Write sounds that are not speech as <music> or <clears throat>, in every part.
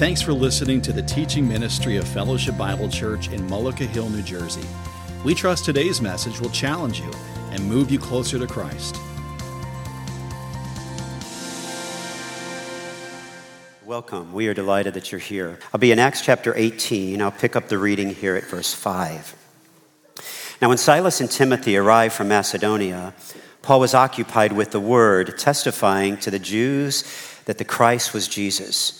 Thanks for listening to the teaching ministry of Fellowship Bible Church in Mullica Hill, New Jersey. We trust today's message will challenge you and move you closer to Christ. Welcome. We are delighted that you're here. I'll be in Acts chapter 18. I'll pick up the reading here at verse 5. Now, when Silas and Timothy arrived from Macedonia, Paul was occupied with the word, testifying to the Jews that the Christ was Jesus.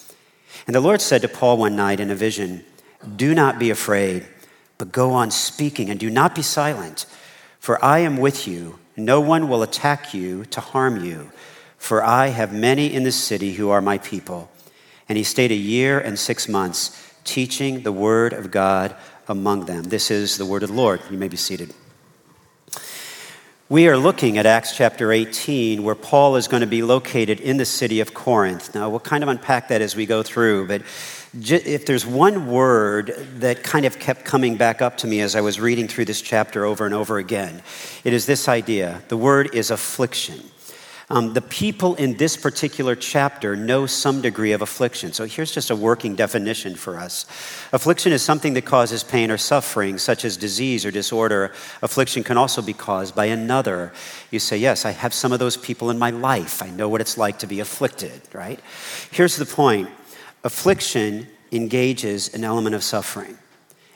And the Lord said to Paul one night in a vision, Do not be afraid, but go on speaking and do not be silent, for I am with you. No one will attack you to harm you, for I have many in the city who are my people. And he stayed a year and six months teaching the word of God among them. This is the word of the Lord. You may be seated. We are looking at Acts chapter 18, where Paul is going to be located in the city of Corinth. Now, we'll kind of unpack that as we go through, but if there's one word that kind of kept coming back up to me as I was reading through this chapter over and over again, it is this idea. The word is affliction. Um, the people in this particular chapter know some degree of affliction. So here's just a working definition for us. Affliction is something that causes pain or suffering, such as disease or disorder. Affliction can also be caused by another. You say, Yes, I have some of those people in my life. I know what it's like to be afflicted, right? Here's the point affliction engages an element of suffering.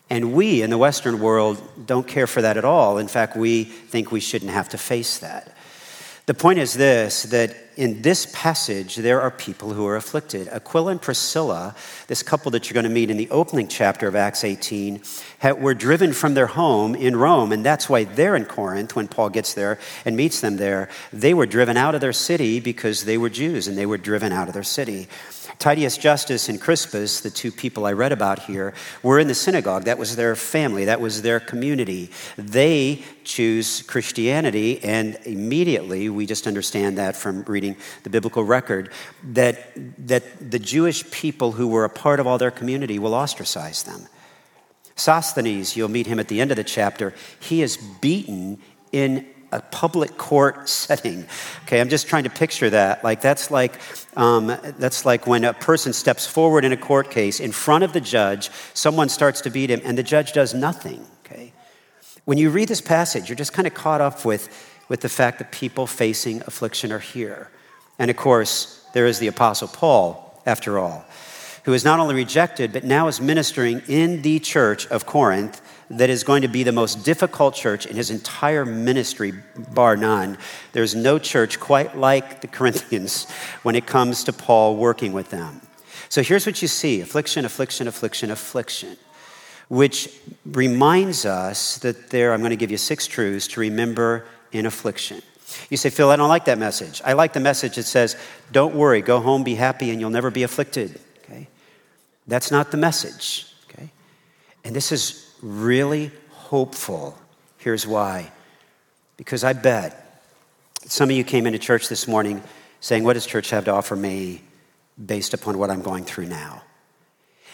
And we in the Western world don't care for that at all. In fact, we think we shouldn't have to face that. The point is this that in this passage, there are people who are afflicted. Aquila and Priscilla, this couple that you're going to meet in the opening chapter of Acts 18, were driven from their home in Rome, and that's why they're in Corinth when Paul gets there and meets them there. They were driven out of their city because they were Jews, and they were driven out of their city. Titius Justus and Crispus, the two people I read about here, were in the synagogue. That was their family, that was their community. They choose Christianity, and immediately we just understand that from reading the biblical record that, that the Jewish people who were a part of all their community will ostracize them. Sosthenes, you'll meet him at the end of the chapter, he is beaten in a public court <laughs> setting. Okay, I'm just trying to picture that. Like that's like um, that's like when a person steps forward in a court case in front of the judge, someone starts to beat him, and the judge does nothing. Okay, when you read this passage, you're just kind of caught up with with the fact that people facing affliction are here, and of course there is the apostle Paul. After all, who is not only rejected, but now is ministering in the church of Corinth that is going to be the most difficult church in his entire ministry, bar none. There's no church quite like the Corinthians when it comes to Paul working with them. So here's what you see affliction, affliction, affliction, affliction, which reminds us that there, I'm going to give you six truths to remember in affliction. You say, Phil, I don't like that message. I like the message that says, don't worry, go home, be happy, and you'll never be afflicted. Okay? That's not the message. Okay? And this is really hopeful. Here's why. Because I bet some of you came into church this morning saying, What does church have to offer me based upon what I'm going through now?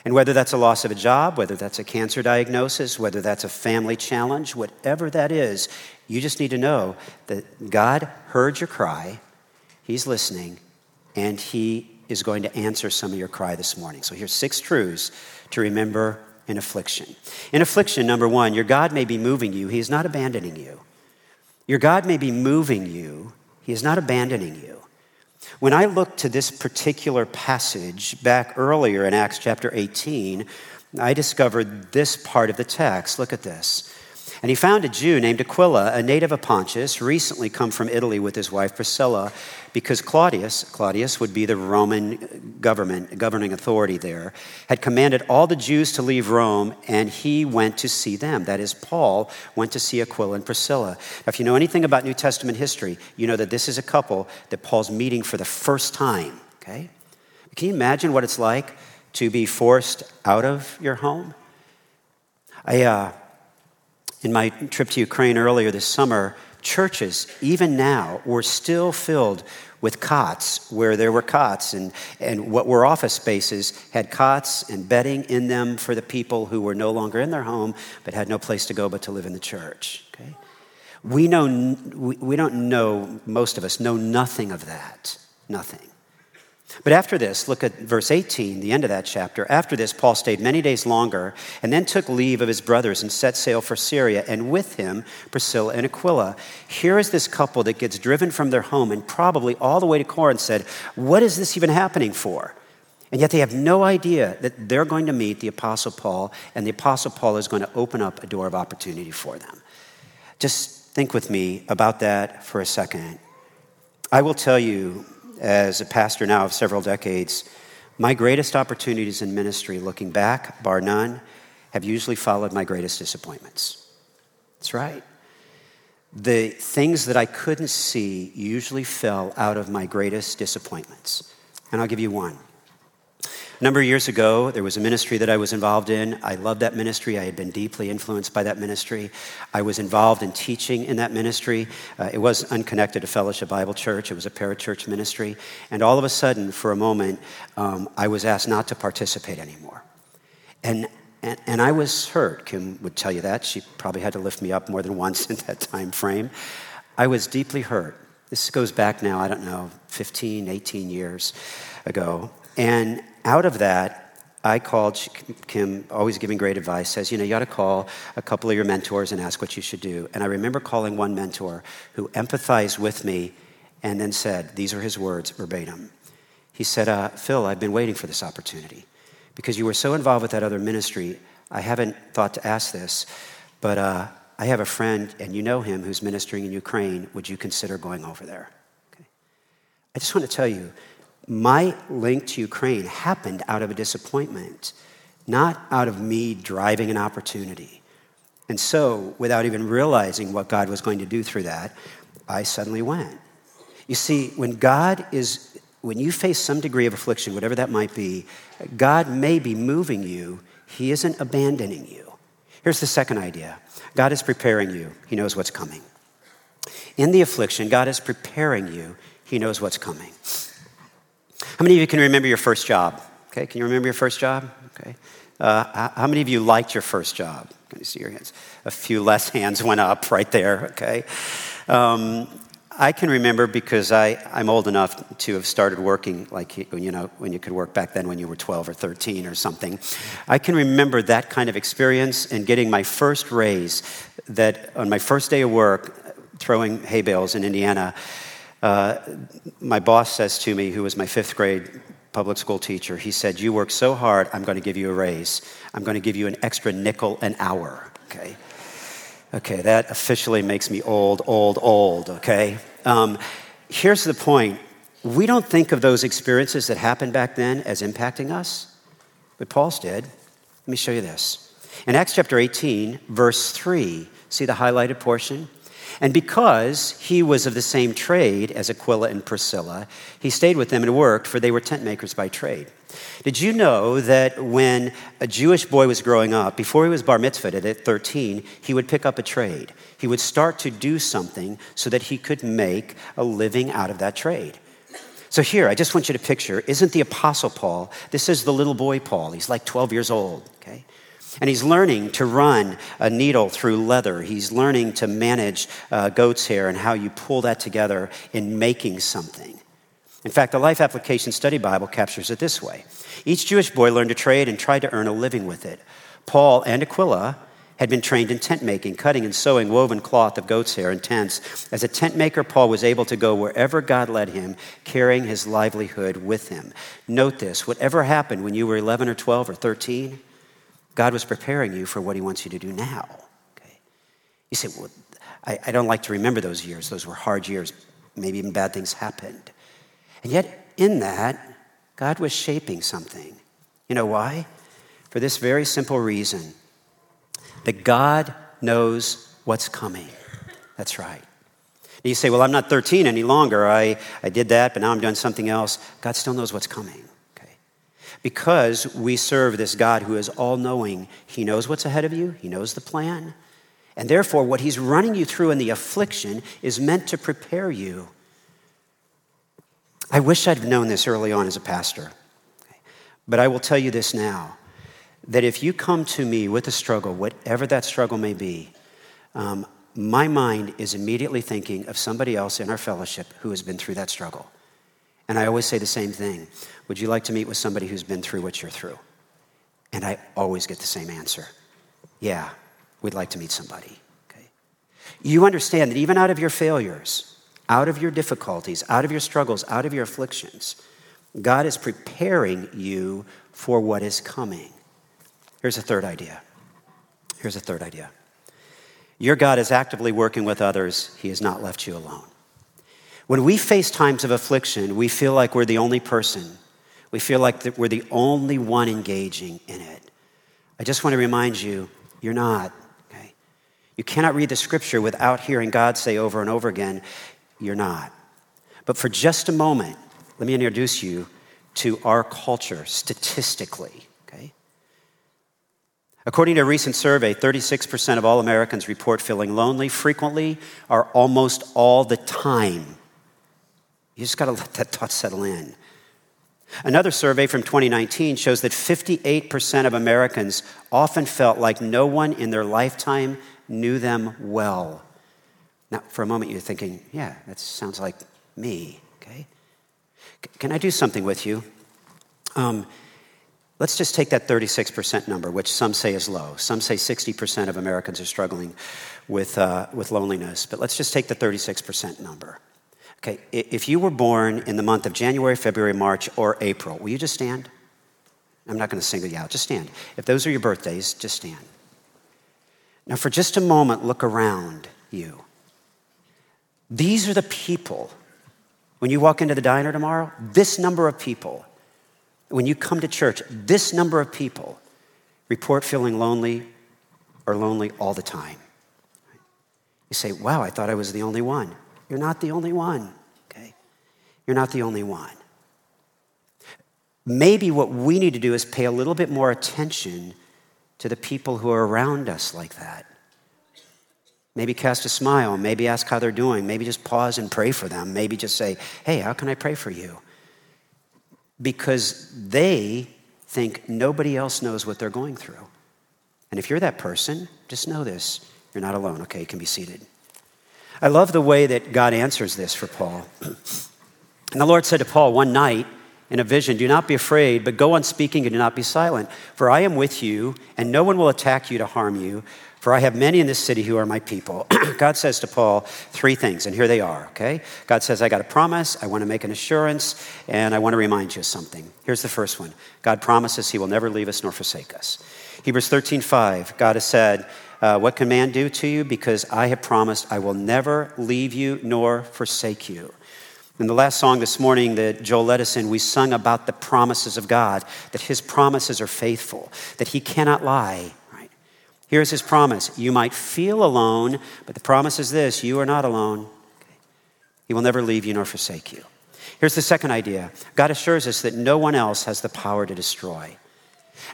And whether that's a loss of a job, whether that's a cancer diagnosis, whether that's a family challenge, whatever that is, you just need to know that God heard your cry, He's listening, and He is going to answer some of your cry this morning. So here's six truths to remember in affliction. In affliction, number one, your God may be moving you, He is not abandoning you. Your God may be moving you, He is not abandoning you. When I looked to this particular passage back earlier in Acts chapter 18, I discovered this part of the text. Look at this. And he found a Jew named Aquila, a native of Pontus, recently come from Italy with his wife Priscilla, because Claudius, Claudius would be the Roman government, governing authority there, had commanded all the Jews to leave Rome, and he went to see them. That is, Paul went to see Aquila and Priscilla. Now, if you know anything about New Testament history, you know that this is a couple that Paul's meeting for the first time, okay? Can you imagine what it's like to be forced out of your home? I, uh, in my trip to Ukraine earlier this summer, churches, even now, were still filled with cots where there were cots, and, and what were office spaces had cots and bedding in them for the people who were no longer in their home but had no place to go but to live in the church. Okay? We, know, we, we don't know, most of us know nothing of that. Nothing. But after this, look at verse 18, the end of that chapter. After this, Paul stayed many days longer and then took leave of his brothers and set sail for Syria, and with him Priscilla and Aquila. Here is this couple that gets driven from their home and probably all the way to Corinth said, What is this even happening for? And yet they have no idea that they're going to meet the Apostle Paul, and the Apostle Paul is going to open up a door of opportunity for them. Just think with me about that for a second. I will tell you as a pastor now of several decades, my greatest opportunities in ministry, looking back, bar none, have usually followed my greatest disappointments. That's right. The things that I couldn't see usually fell out of my greatest disappointments. And I'll give you one. A number of years ago, there was a ministry that I was involved in. I loved that ministry. I had been deeply influenced by that ministry. I was involved in teaching in that ministry. Uh, it was unconnected to Fellowship Bible Church, it was a parachurch ministry. And all of a sudden, for a moment, um, I was asked not to participate anymore. And and, and, I was hurt. Kim would tell you that. She probably had to lift me up more than <laughs> once in that time frame. I was deeply hurt. This goes back now, I don't know, 15, 18 years ago. And out of that, I called Kim, always giving great advice, says, you know, you ought to call a couple of your mentors and ask what you should do. And I remember calling one mentor who empathized with me and then said, these are his words verbatim. He said, uh, Phil, I've been waiting for this opportunity because you were so involved with that other ministry. I haven't thought to ask this, but uh, I have a friend, and you know him, who's ministering in Ukraine. Would you consider going over there? Okay. I just want to tell you, my link to Ukraine happened out of a disappointment, not out of me driving an opportunity. And so, without even realizing what God was going to do through that, I suddenly went. You see, when God is, when you face some degree of affliction, whatever that might be, God may be moving you, He isn't abandoning you. Here's the second idea God is preparing you, He knows what's coming. In the affliction, God is preparing you, He knows what's coming. How many of you can remember your first job? Okay, can you remember your first job? Okay. Uh, how many of you liked your first job? Can you see your hands? A few less <laughs> hands went up right there, okay? Um, I can remember because I, I'm old enough to have started working like, you know, when you could work back then when you were 12 or 13 or something. I can remember that kind of experience and getting my first raise that on my first day of work, throwing hay bales in Indiana, uh, my boss says to me, who was my fifth grade public school teacher, he said, You work so hard, I'm going to give you a raise. I'm going to give you an extra nickel an hour. Okay. Okay, that officially makes me old, old, old. Okay. Um, here's the point we don't think of those experiences that happened back then as impacting us, but Paul's did. Let me show you this. In Acts chapter 18, verse 3, see the highlighted portion? And because he was of the same trade as Aquila and Priscilla, he stayed with them and worked, for they were tent makers by trade. Did you know that when a Jewish boy was growing up, before he was bar mitzvahed at 13, he would pick up a trade? He would start to do something so that he could make a living out of that trade. So, here, I just want you to picture isn't the Apostle Paul, this is the little boy Paul. He's like 12 years old, okay? And he's learning to run a needle through leather. He's learning to manage uh, goat's hair and how you pull that together in making something. In fact, the Life Application Study Bible captures it this way Each Jewish boy learned a trade and tried to earn a living with it. Paul and Aquila had been trained in tent making, cutting and sewing woven cloth of goat's hair and tents. As a tent maker, Paul was able to go wherever God led him, carrying his livelihood with him. Note this whatever happened when you were 11 or 12 or 13, God was preparing you for what He wants you to do now. Okay? You say, well, I, I don't like to remember those years. Those were hard years. Maybe even bad things happened. And yet, in that, God was shaping something. You know why? For this very simple reason that God knows what's coming. That's right. You say, Well, I'm not 13 any longer. I, I did that, but now I'm doing something else. God still knows what's coming. Because we serve this God who is all knowing, He knows what's ahead of you, He knows the plan. And therefore, what He's running you through in the affliction is meant to prepare you. I wish I'd known this early on as a pastor, but I will tell you this now that if you come to me with a struggle, whatever that struggle may be, um, my mind is immediately thinking of somebody else in our fellowship who has been through that struggle. And I always say the same thing Would you like to meet with somebody who's been through what you're through? And I always get the same answer Yeah, we'd like to meet somebody. Okay? You understand that even out of your failures, out of your difficulties, out of your struggles, out of your afflictions, God is preparing you for what is coming. Here's a third idea. Here's a third idea. Your God is actively working with others, He has not left you alone. When we face times of affliction, we feel like we're the only person. We feel like we're the only one engaging in it. I just want to remind you, you're not. Okay? You cannot read the scripture without hearing God say over and over again, you're not. But for just a moment, let me introduce you to our culture statistically. Okay? According to a recent survey, 36% of all Americans report feeling lonely frequently or almost all the time. You just got to <laughs> let that thought settle in. Another survey from 2019 shows that 58% of Americans often felt like no one in their lifetime knew them well. Now, for a moment, you're thinking, yeah, that sounds like me, okay? Can I do something with you? Um, Let's just take that 36% number, which some say is low. Some say 60% of Americans are struggling with, uh, with loneliness. But let's just take the 36% number. Okay, if you were born in the month of January, February, March, or April, will you just stand? I'm not going to single you out. Just stand. If those are your birthdays, just stand. Now, for just a moment, look around you. These are the people. When you walk into the diner tomorrow, this number of people when you come to church, this number of people report feeling lonely or lonely all the time. You say, wow, I thought I was the only one. You're not the only one, okay? You're not the only one. Maybe what we need to do is pay a little bit more attention to the people who are around us like that. Maybe cast a smile, maybe ask how they're doing, maybe just pause and pray for them, maybe just say, hey, how can I pray for you? because they think nobody else knows what they're going through. And if you're that person, just know this you're not alone. Okay, you can be seated. I love the way that God answers this for Paul. And the Lord said to Paul one night in a vision, Do not be afraid, but go on speaking and do not be silent, for I am with you, and no one will attack you to harm you, for I have many in this city who are my people. <clears throat> God says to Paul three things, and here they are, okay? God says, I got a promise, I want to make an assurance, and I want to remind you of something. Here's the first one God promises he will never leave us nor forsake us. Hebrews 13, 5, God has said, uh, What can man do to you? Because I have promised I will never leave you nor forsake you. In the last song this morning that Joel led us in, we sung about the promises of God, that his promises are faithful, that he cannot lie Here's his promise You might feel alone, but the promise is this you are not alone. He will never leave you nor forsake you. Here's the second idea God assures us that no one else has the power to destroy.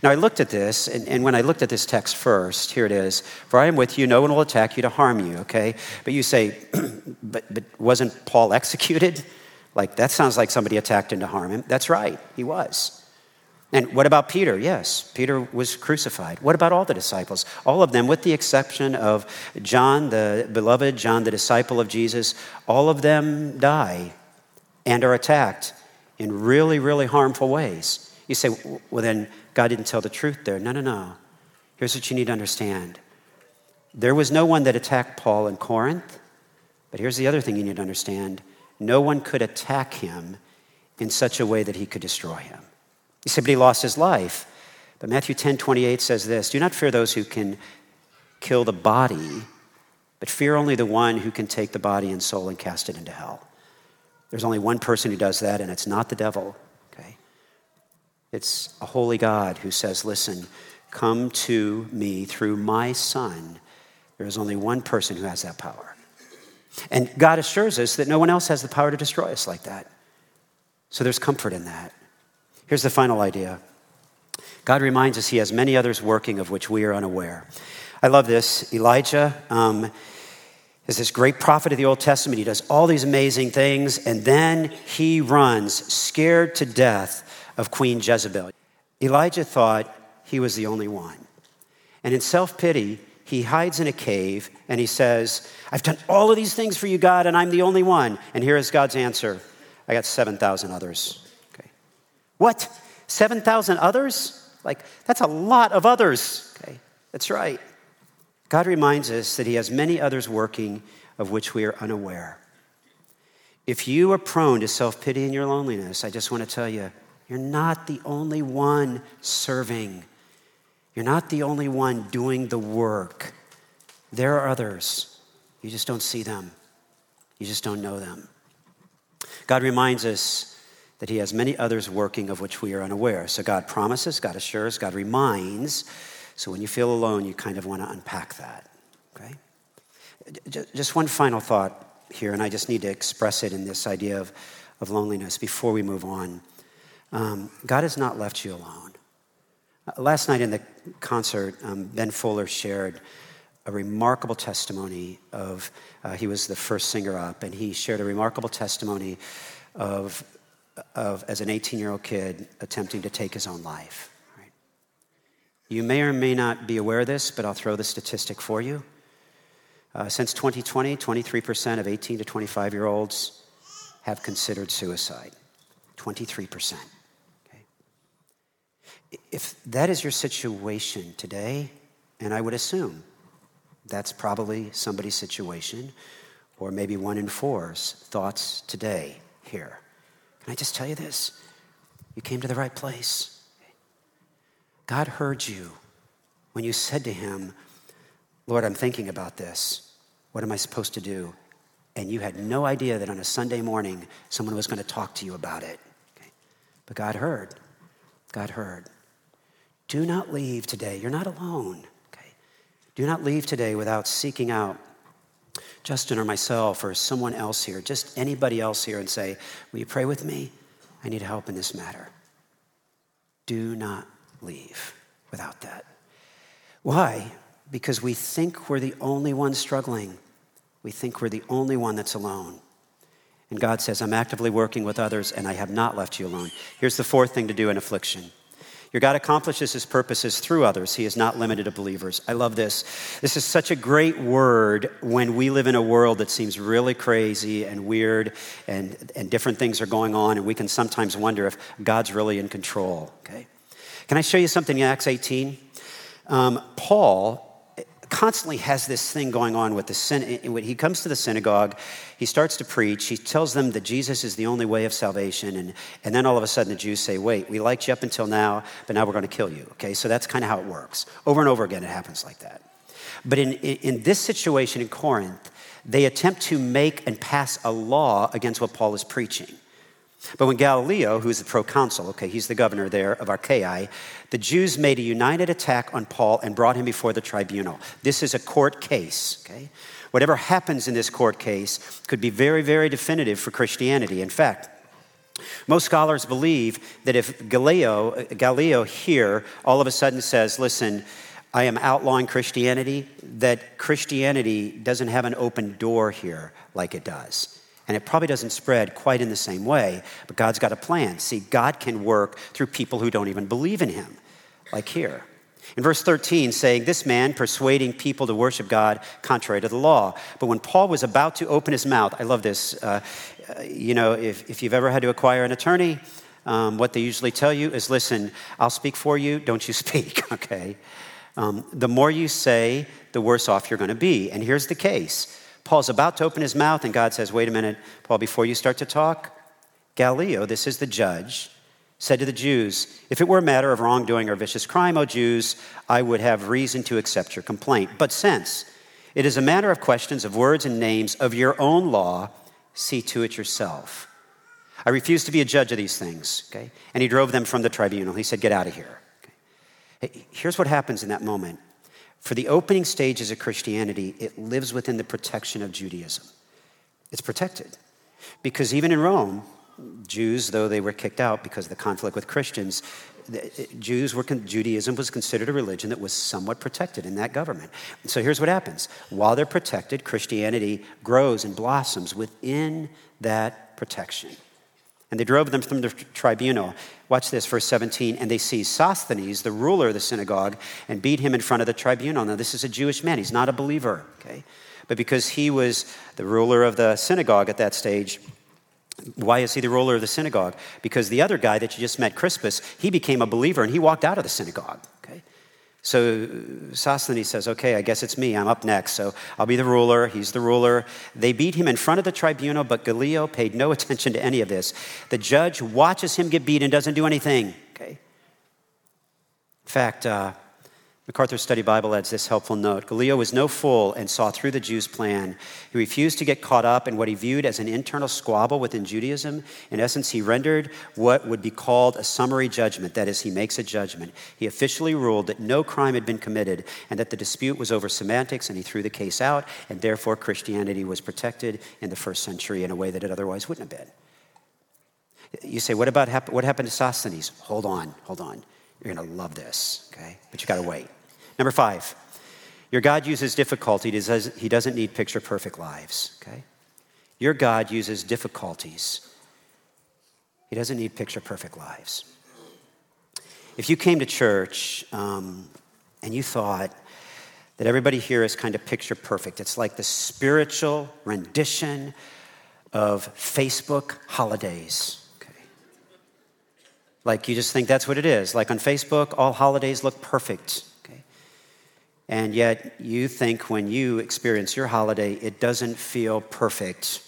Now, I looked at this, and, and, when I looked at this text first, here it is For I am with you, no one will attack you to harm you, okay? But you say, <clears throat> but, but wasn't Paul <laughs> executed? Like, that sounds like somebody attacked him to harm him. That's right, he was. And what about Peter? Yes, Peter was crucified. What about all the disciples? All of them, with the exception of John, the beloved, John, the disciple of Jesus, all of them die and are attacked in really, really harmful ways. You say, well, then God didn't tell the truth there. No, no, no. Here's what you need to understand there was no one that attacked Paul in Corinth, but here's the other thing you need to understand no one could attack him in such a way that he could destroy him. He said, but he lost his life. But Matthew 10 28 says this Do not fear those who can kill the body, but fear only the one who can take the body and soul and cast it into hell. There's only one person who does that, and it's not the devil? It's a holy God who says, Listen, come to me through my son. There is only one person who has that power. And God assures us that no one else has the power to destroy us like that. So there's comfort in that. Here's the final idea God reminds us he has many others working of which we are unaware. I love this. Elijah um, is this great prophet of the Old Testament. He does all these amazing things, and then he runs scared to death of Queen Jezebel. Elijah thought he was the only one. And in self pity, he hides in a cave and he says, I've done all of these things for you, God, and I'm the only one. And here is God's answer I got 7,000 others. Okay. What? 7,000 others? Like, that's a lot of others. Okay, that's right. God reminds us that He has many others working of which we are unaware. If you are prone to self pity in your loneliness, I just want to tell you, you're not the only one serving. You're not the only one doing the work. There are others. You just don't see them, you just don't know them. God reminds us that he has many others working of which we are unaware. So God promises, God assures, God reminds. So when you feel alone, you kind of want to unpack that. Okay? Just one final thought here, and I just need to express it in this idea of, of loneliness before we move on. Um, God has not left you alone. Uh, last night in the concert, um, Ben Fuller shared a remarkable testimony of, uh, he was the first singer up, and he shared a remarkable testimony of of, as an 18 year old kid, attempting to take his own life. Right? You may or may not be aware of this, but I'll throw the statistic for you. Uh, since 2020, 23% of 18 to 25 year olds have considered suicide. 23%. If that is your situation today, and I would assume that's probably somebody's situation, or maybe one in four's thoughts today here. Can I just tell you this? You came to the right place. God heard you when you said to him, Lord, I'm thinking about this. What am I supposed to do? And you had no idea that on a Sunday morning someone was going to talk to you about it. Okay? But God heard. God heard. Do not leave today. You're not alone. Okay? Do not leave today without seeking out Justin or myself or someone else here, just anybody else here, and say, Will you pray with me? I need help in this matter. Do not leave without that. Why? Because we think we're the only one struggling. We think we're the only one that's alone. And God says, I'm actively working with others and I have not left you alone. Here's the fourth thing to do in affliction your God accomplishes his purposes through others. He is not limited to believers. I love this. This is such a great word when we live in a world that seems really crazy and weird and, and different things are going on, and we can sometimes wonder if God's really in control. Okay? Can I show you something in Acts 18? Um, Paul constantly has this thing going on with the sin. When he comes to the synagogue, he starts to preach. He tells them that Jesus is the only way of salvation. And, and then all of a sudden the Jews say, wait, we liked you up until now, but now we're going to kill you. Okay, so that's kind of how it works. Over and over again, it happens like that. But in, in, in this situation in Corinth, they attempt to make and pass a law against what Paul is preaching. But when Galileo, who's the proconsul, okay, he's the governor there of Achaia, the Jews made a united attack on Paul and brought him before the tribunal. This is a court case, okay? Whatever happens in this court case could be very, very definitive for Christianity. In fact, most scholars believe that if Galileo, Gallio here all of a sudden says, listen, I am outlawing Christianity, that Christianity doesn't have an open door here like it does. And it probably doesn't spread quite in the same way, but God's got a plan. See, God can work through people who don't even believe in Him, like here. In verse 13, saying, This man persuading people to worship God contrary to the law. But when Paul was about to open his mouth, I love this. Uh, you know, if, if you've ever had to acquire an attorney, um, what they usually tell you is listen, I'll speak for you, don't you <laughs> speak, okay? Um, the more you say, the worse off you're going to be. And here's the case Paul's about to open his mouth, and God says, Wait a minute, Paul, before you start to talk, Galileo, this is the judge, said to the Jews, If it were a matter of wrongdoing or vicious crime, O Jews, I would have reason to accept your complaint. But since it is a matter of questions of words and names of your own law, see to it yourself. I refuse to be a judge of these things. Okay? And he drove them from the tribunal. He said, Get out of here. Okay? Here's what happens in that moment for the opening stages of Christianity, it lives within the protection of Judaism. It's protected. Because even in Rome, Jews, though they were kicked out because of the conflict with Christians, eh, Jews were, Judaism was considered a religion that was somewhat protected in that government. So here's what happens while they're protected, Christianity grows and blossoms within that protection. And they drove them from the tribunal. Watch this, verse 17. And they seized Sosthenes, the ruler of the synagogue, and beat him in front of the tribunal. Now, this is a Jewish man. He's not a believer, okay? But because he was the ruler of the synagogue at that stage, why is he the ruler of the synagogue? Because the other guy that you just met, Crispus, he became a believer and he walked out of the synagogue. So Sosthenes says, Okay, I guess it's me. I'm up next. So I'll be the ruler. He's the ruler. They beat him in front of the tribunal, but Gallio paid no <laughs> attention to any of this. The judge watches him get beat and doesn't do anything. Okay? In fact, uh, MacArthur Study Bible adds this helpful note Gallio was no fool and saw through the Jews' plan. He refused to get caught up in what he viewed as an internal squabble within Judaism. In essence, he rendered what would be called a summary judgment. That is, he makes a judgment. He officially ruled that no crime had been committed and that the dispute was over semantics, and he threw the case out, and therefore Christianity was protected in the first century in a way that it otherwise wouldn't have been. You say, what about what happened to Sosthenes? Hold on, hold on. You're going to love this, okay? But you got to wait. Number five, your God uses difficulty. He doesn't need picture perfect lives, okay? Your God uses difficulties. He doesn't need picture perfect lives. If you came to church um, and you thought that everybody here is kind of picture perfect, it's like the spiritual rendition of Facebook holidays. Okay. Like you just think that's what it is. Like on Facebook, all holidays look perfect. And yet, you think when you experience your holiday, it doesn't feel perfect.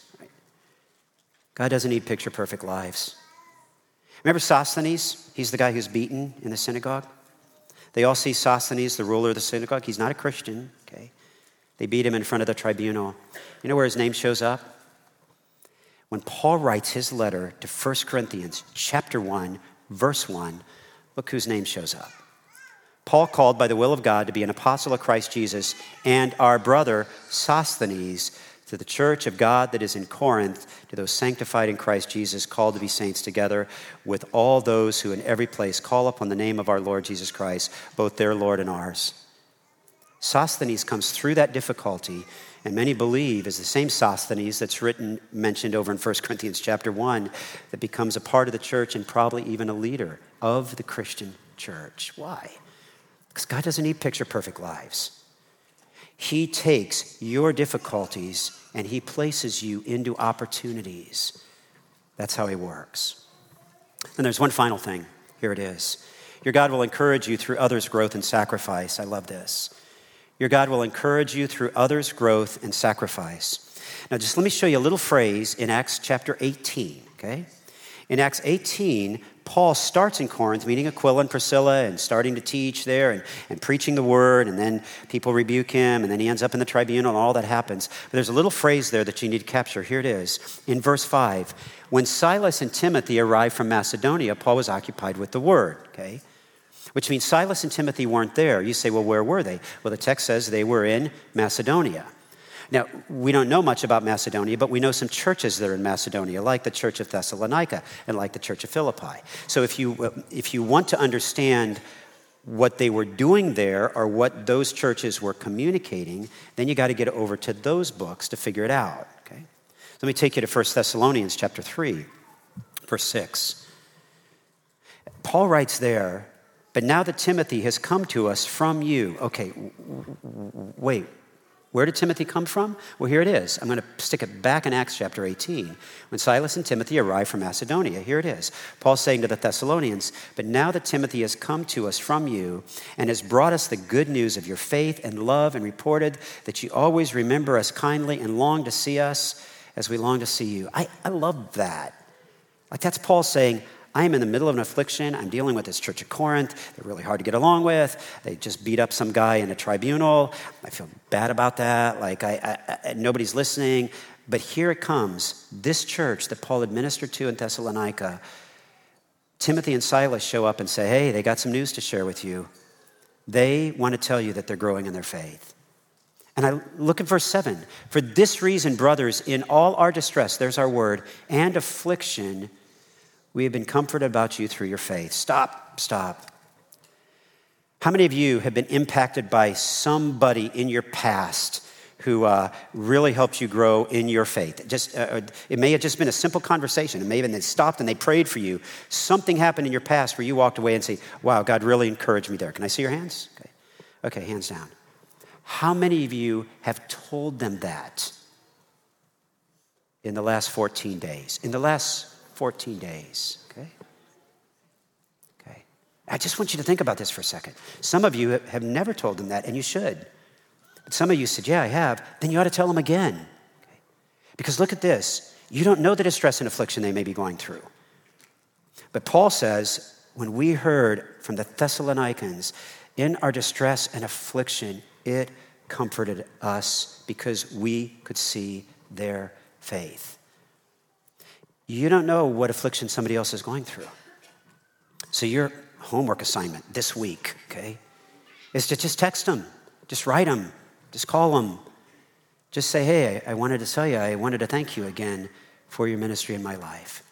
God doesn't need picture perfect lives. Remember Sosthenes? He's the guy who's beaten in the synagogue. They all see Sosthenes, the ruler of the synagogue. He's not a Christian, okay? They beat him in front of the tribunal. You know where his name shows up? When Paul writes his letter to 1 Corinthians, chapter 1, verse 1, look whose name shows up. Paul called by the will of God to be an apostle of Christ Jesus, and our brother Sosthenes to the church of God that is in Corinth, to those sanctified in Christ Jesus, called to be saints together with all those who in every place call upon the name of our Lord Jesus Christ, both their Lord and ours. Sosthenes comes through that difficulty, and many believe is the same Sosthenes that's written, mentioned over in 1 Corinthians chapter 1, that becomes a part of the church and probably even a leader of the Christian church. Why? Because God doesn't need picture perfect lives. He takes your difficulties and He places you into opportunities. That's how He works. And there's one final thing. Here it is. Your God will encourage you through others' growth and sacrifice. I love this. Your God will encourage you through others' growth and sacrifice. Now, just let me show you a little phrase in Acts chapter 18, okay? In Acts 18, Paul starts in Corinth, meeting Aquila and Priscilla and starting to teach there and, and preaching the word, and then people rebuke him, and then he ends up in the tribunal, and all that happens. But there's a little phrase there that you need to capture. Here it is in verse 5. When Silas and Timothy arrived from Macedonia, Paul was occupied with the word, okay? Which means Silas and Timothy weren't there. You say, well, where were they? Well, the text says they were in Macedonia. Now, we don't know much about Macedonia, but we know some churches that are in Macedonia, like the Church of Thessalonica and like the Church of Philippi. So if you, if you want to understand what they were doing there or what those churches were communicating, then you got to get over to those books to figure it out. Okay? Let me take you to 1 Thessalonians chapter 3, verse 6. Paul writes there, but now that Timothy has come to us from you. Okay, wait, where did Timothy come from? Well, here it is. I'm going to stick it back in Acts chapter 18. When Silas and Timothy arrived from Macedonia, here it is. Paul's saying to the Thessalonians, But now that Timothy has come to us from you and has brought us the good news of your faith and love and reported that you always remember us kindly and long to see us as we long to see you. I, I love that. Like that's Paul saying, I am in the middle of an affliction. I'm dealing with this church of Corinth. They're really hard to get along with. They just beat up some guy in a tribunal. I feel bad about that. Like, I, I, I, nobody's listening. But here it comes this church that Paul administered to in Thessalonica. Timothy and Silas show up and say, Hey, they got some news to share with you. They want to tell you that they're growing in their faith. And I look at verse 7. For this reason, brothers, in all our distress, there's our word, and affliction, We have been comforted about you through your faith. Stop, stop. How many of you have been impacted by somebody in your past who uh, really helped you grow in your faith? Just, uh, uh, it may have just been a simple conversation. It may have been they stopped and they prayed for you. Something happened in your past where you walked away and say, wow, God really encouraged me there. Can I see your hands? Okay, okay hands down. How many of you have told them that in the last 14 days? In the last 14 days, okay? Okay. I just want you to think about this for a second. Some of you have never told them that, and you should. But some of you said, Yeah, I have. Then you ought to tell them again. Okay? Because look at this. You don't know the distress and affliction they may be going through. But Paul says, when we heard from the Thessalonians, in our distress and affliction, it comforted us because we could see their faith. You don't know what affliction somebody else is going through. So, your homework assignment this week, okay, is to just text them, just write them, just call them. Just say, hey, I wanted to tell you, I wanted to thank you again for your ministry in my life.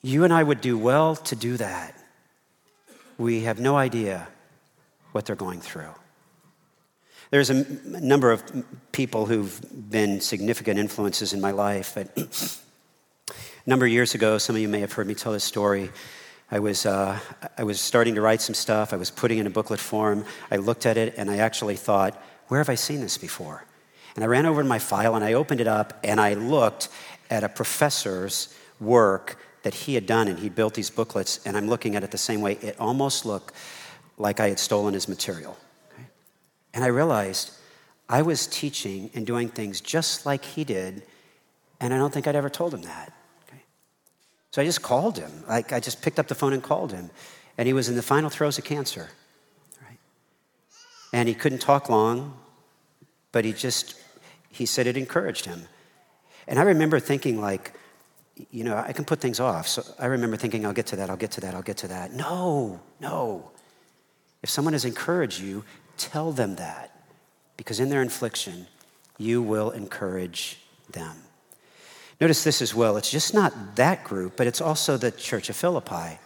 You and I would do well to do that. We have no idea what they're going through. There's a number of people who've been significant influences in my life, but <clears throat> A number of years ago, some of you may have heard me tell this story. I was, uh, I was starting to write some stuff. I was putting in a booklet form. I looked at it and I actually thought, where have I seen this before? And I ran over to my file and I opened it up and I looked at a professor's work that he had done and he built these booklets and I'm looking at it the same way. It almost looked like I had stolen his material. Okay? And I realized I was teaching and doing things just like he did, and I don't think I'd ever told him that. So I just called him. Like I just picked up the phone and called him. And he was in the final throes of cancer. Right? And he couldn't talk long, but he just, he said it encouraged him. And I remember thinking, like, you know, I can put things off. So I remember thinking, I'll get to that, I'll get to that, I'll get to that. No, no. If someone has encouraged you, tell them that. Because in their infliction, you will encourage them. Notice this as well. It's just not that group, but it's also the church of Philippi.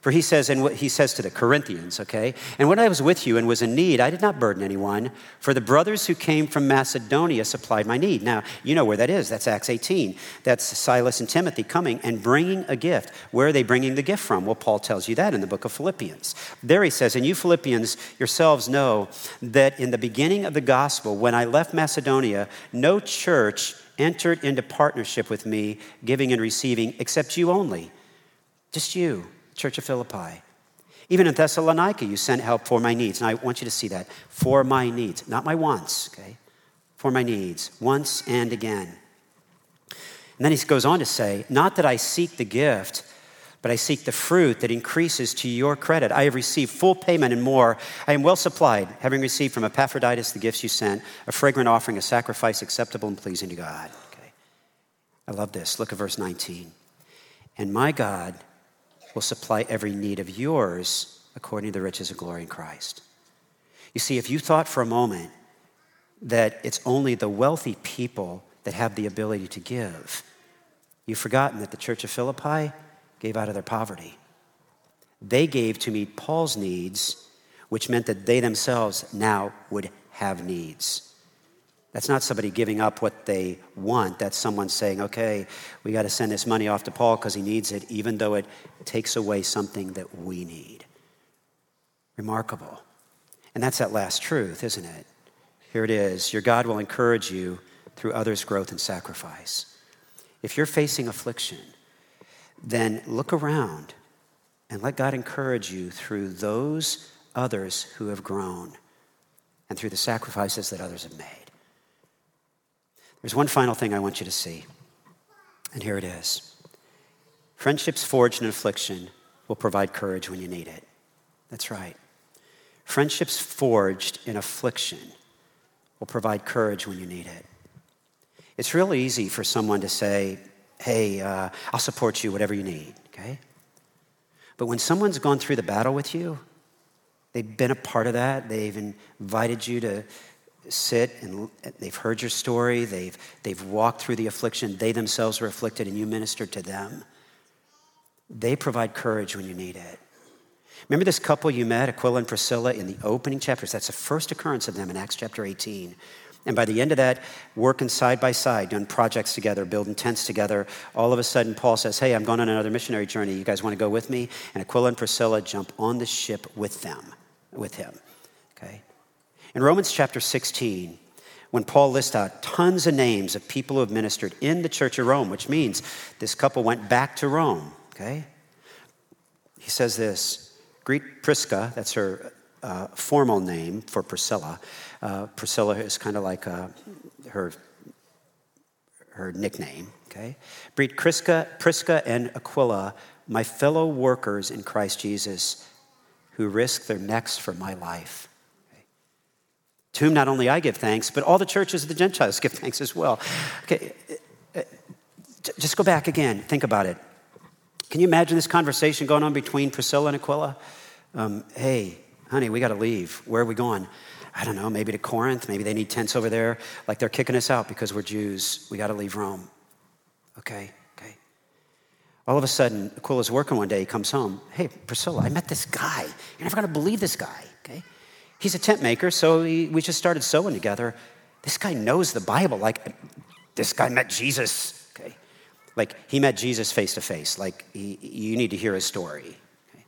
For he says, and what he says to the Corinthians, okay, and when I was with you and was in need, I did not burden anyone, for the brothers who came from Macedonia supplied my need. Now, you know where that is. That's Acts 18. That's Silas and Timothy coming and bringing a gift. Where are they bringing the gift from? Well, Paul tells you that in the book of Philippians. There he says, and you Philippians yourselves know that in the beginning of the gospel, when I left Macedonia, no church entered into partnership with me, giving and receiving, except you only. Just you, Church of Philippi. Even in Thessalonica, you sent help for my needs. And I want you to see that. For my needs, not my wants, okay? For my needs, once and again. And then he goes on to say, Not that I seek the gift, but I seek the fruit that increases to your credit. I have received full payment and more. I am well supplied, having received from Epaphroditus the gifts you sent, a fragrant offering, a sacrifice acceptable and pleasing to God. Okay. I love this. Look at verse 19. And my God will supply every need of yours according to the riches of glory in Christ. You see, if you thought for a moment that it's only the wealthy people that have the ability to give, you've forgotten that the church of Philippi gave out of their poverty. They gave to meet Paul's needs, which meant that they themselves now would have needs. That's not somebody giving up what they want. That's someone saying, okay, we got to send this money off to Paul because he needs it, even though it takes away something that we need. Remarkable. And that's that last truth, isn't it? Here it is Your God will encourage you through others' growth and sacrifice. If you're facing affliction, then look around and let God encourage you through those others who have grown and through the sacrifices that others have made. There's one final thing I want you to see, and here it is. Friendships forged in affliction will provide courage when you need it. That's right. Friendships forged in affliction will provide courage when you need it. It's real easy for someone to say, hey, uh, I'll support you, whatever you need, okay? But when someone's gone through the battle with you, they've been a part of that, they've invited you to sit and they've heard your story, they've, they've walked through the affliction, they themselves were afflicted, and you ministered to them. They provide courage when you need it. Remember this couple you met, Aquila and Priscilla, in the opening chapters? That's the first occurrence of them in Acts chapter 18. And by the end of that, working side by side, doing projects together, building tents together, all of a sudden Paul says, Hey, I'm going on another missionary journey. You guys want to go with me? And Aquila and Priscilla jump on the ship with them, with him. Okay? In Romans chapter 16, when Paul lists out tons of names of people who have ministered in the church of Rome, which means this couple went back to Rome, okay? He says this Greet Prisca, that's her uh, formal name for Priscilla. Uh, Priscilla is kind of like uh, her, her nickname, okay? Greet Prisca, Prisca and Aquila, my fellow workers in Christ Jesus, who risk their necks for my life to whom not only I give thanks, but all the churches of the Gentiles give thanks as well. Okay, uh, just go back again. Think about it. Can you imagine this conversation going on between Priscilla and Aquila? Um, hey, honey, we got to leave. Where are we going? I don't know, maybe to Corinth. Maybe they need tents over there. Like they're kicking us out because we're Jews. We got to leave Rome. Okay, okay. All of a sudden, Aquila's working one day. He comes home. Hey, Priscilla, I met this guy. You're never going to believe this guy. Okay. He's a tent maker, so he, we just started sewing together. This guy knows the Bible. Like, this guy met Jesus. Okay. Like, he met Jesus face to face. Like, he, you need to hear his story. Okay.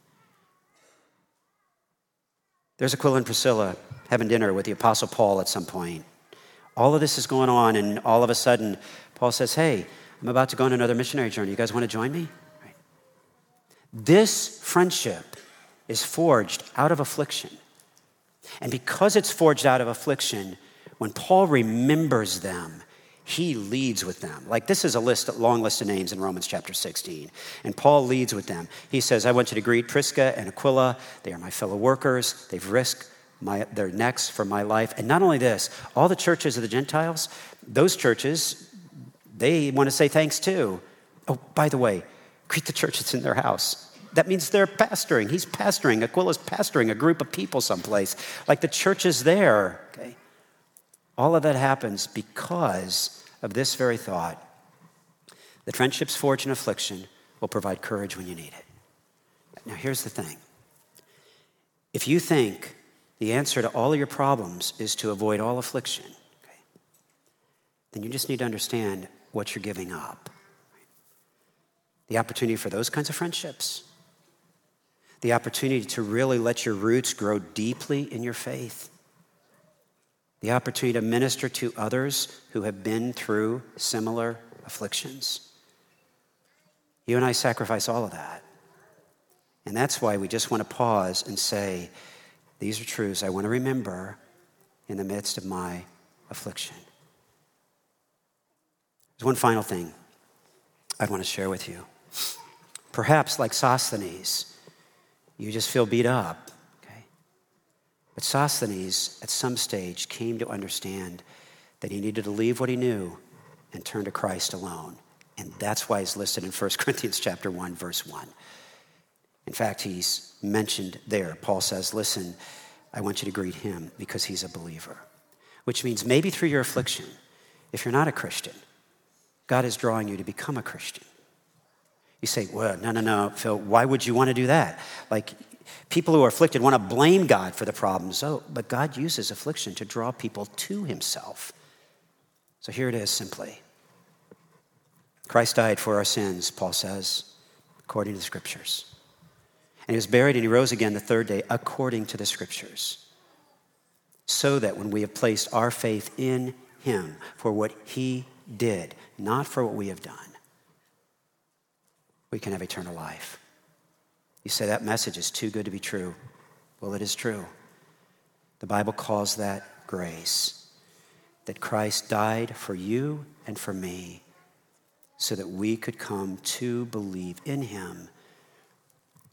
There's Aquila and Priscilla having dinner with the Apostle Paul at some point. All of this is going on, and all of a sudden, Paul says, Hey, I'm about to go on another missionary journey. You guys want to join me? This friendship is forged out of affliction. And because it's forged out of affliction, when Paul remembers them, he leads with them. Like this is a list, a long list of names in Romans chapter 16. And Paul leads with them. He says, I want you to greet Prisca and Aquila. They are my fellow workers. They've risked my, their necks for my life. And not only this, all the churches of the Gentiles, those churches, they want to say thanks too. Oh, by the way, greet the church that's in their house. That means they're pastoring. He's pastoring. Aquila's pastoring a group of people someplace. Like the church is there. Okay? All of that happens because of this very thought that friendships forged in affliction will provide courage when you need it. Now, here's the thing if you think the answer to all of your problems is to avoid all affliction, okay, then you just need to understand what you're giving up. The opportunity for those kinds of friendships the opportunity to really let your roots grow deeply in your faith, the opportunity to minister to others who have been through similar afflictions. You and I sacrifice all of that. And that's why we just want to pause and say, These are truths I want to remember in the midst of my affliction. There's one final thing I'd want to share with you. Perhaps, like Sosthenes, you just feel beat up. But Sosthenes, at some stage, came to understand that he needed to leave what he knew and turn to Christ alone. And that's why he's listed in 1 <laughs> Corinthians chapter 1, verse 1. In fact, he's mentioned there. Paul says, Listen, I want you to greet him because he's a believer. Which means maybe through your affliction, if you're not a Christian, God is drawing you to become a Christian. You say, well, no, no, no, Phil, why would you want to do that? Like, people who are afflicted want to blame God for the problems. Oh, but God uses affliction to draw people to himself. So here it is simply Christ died for our sins, Paul says, according to the scriptures. And he was buried and he rose again the third day, according to the scriptures. So that when we have placed our faith in him for what he did, not for what we have done, we can have eternal life. You say that message is too good to be true. Well, it is true. The Bible calls that grace. That Christ died for you and for me so that we could come to believe in him.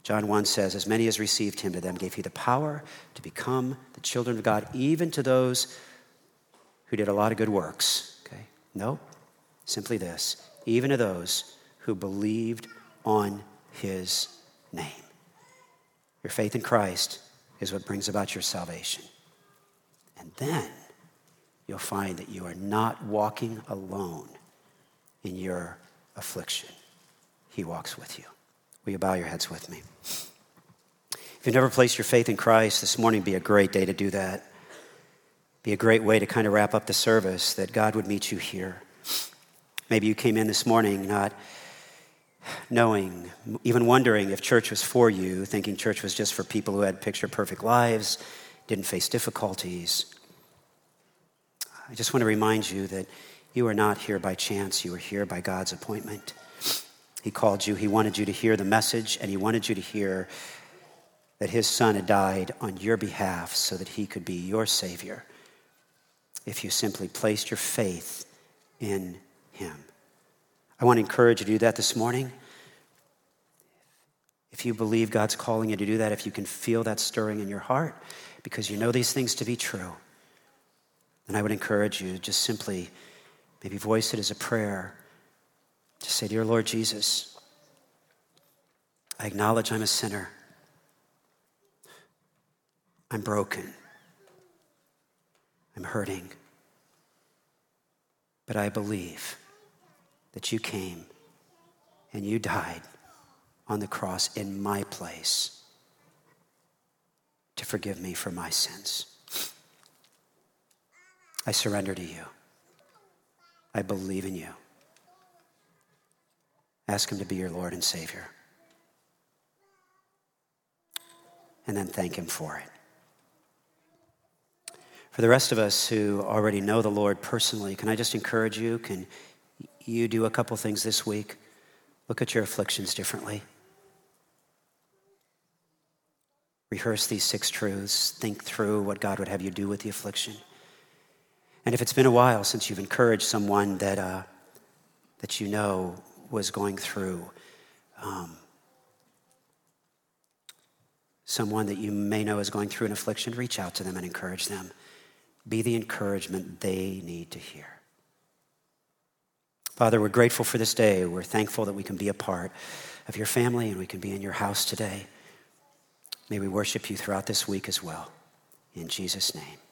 John 1 says, As many as received him, to them gave he the power to become the children of God, even to those who did a lot of good works. Okay? No, simply this even to those who believed on his name. Your faith in Christ is what brings about your salvation. And then you'll find that you are not walking alone in your affliction. He walks with you. Will you bow your heads with me? If you've never placed your faith in Christ, this morning be a great day to do that. Be a great way to kind of wrap up the service that God would meet you here. Maybe you came in this morning not knowing, even wondering if church was for you, thinking church was just for people who had picture perfect lives, didn't face difficulties. I just want to remind you that you are not here by chance, you are here by God's appointment. He called you, He wanted you to hear the message, and He wanted you to hear that His Son had died on your behalf so that He could be your Savior if you simply placed your faith in Him. I want to encourage you to do that this morning. If you believe God's calling you to do that, if you can feel that stirring in your heart because you know these things to be true, then I would encourage you to just simply maybe voice it as a prayer to say, Dear Lord Jesus, I acknowledge I'm a sinner. I'm broken. I'm hurting. But I believe that you came and you died on the cross in my place to forgive me for my sins. I surrender to you. I believe in you. Ask Him to be your Lord and Savior. And then thank Him for it. For the rest of us who already know the Lord personally, can I just encourage you? Can you do a couple things this week? Look at your afflictions differently. Rehearse these six truths. Think through what God would have you do with the affliction. And if it's been a while since you've encouraged someone that, uh, that you know was going through, um, someone that you may know is going through an affliction, reach out to them and encourage them. Be the encouragement they need to hear. Father, we're grateful for this day. We're thankful that we can be a part of your family and we can be in your house today. May we worship you throughout this week as well. In Jesus' name.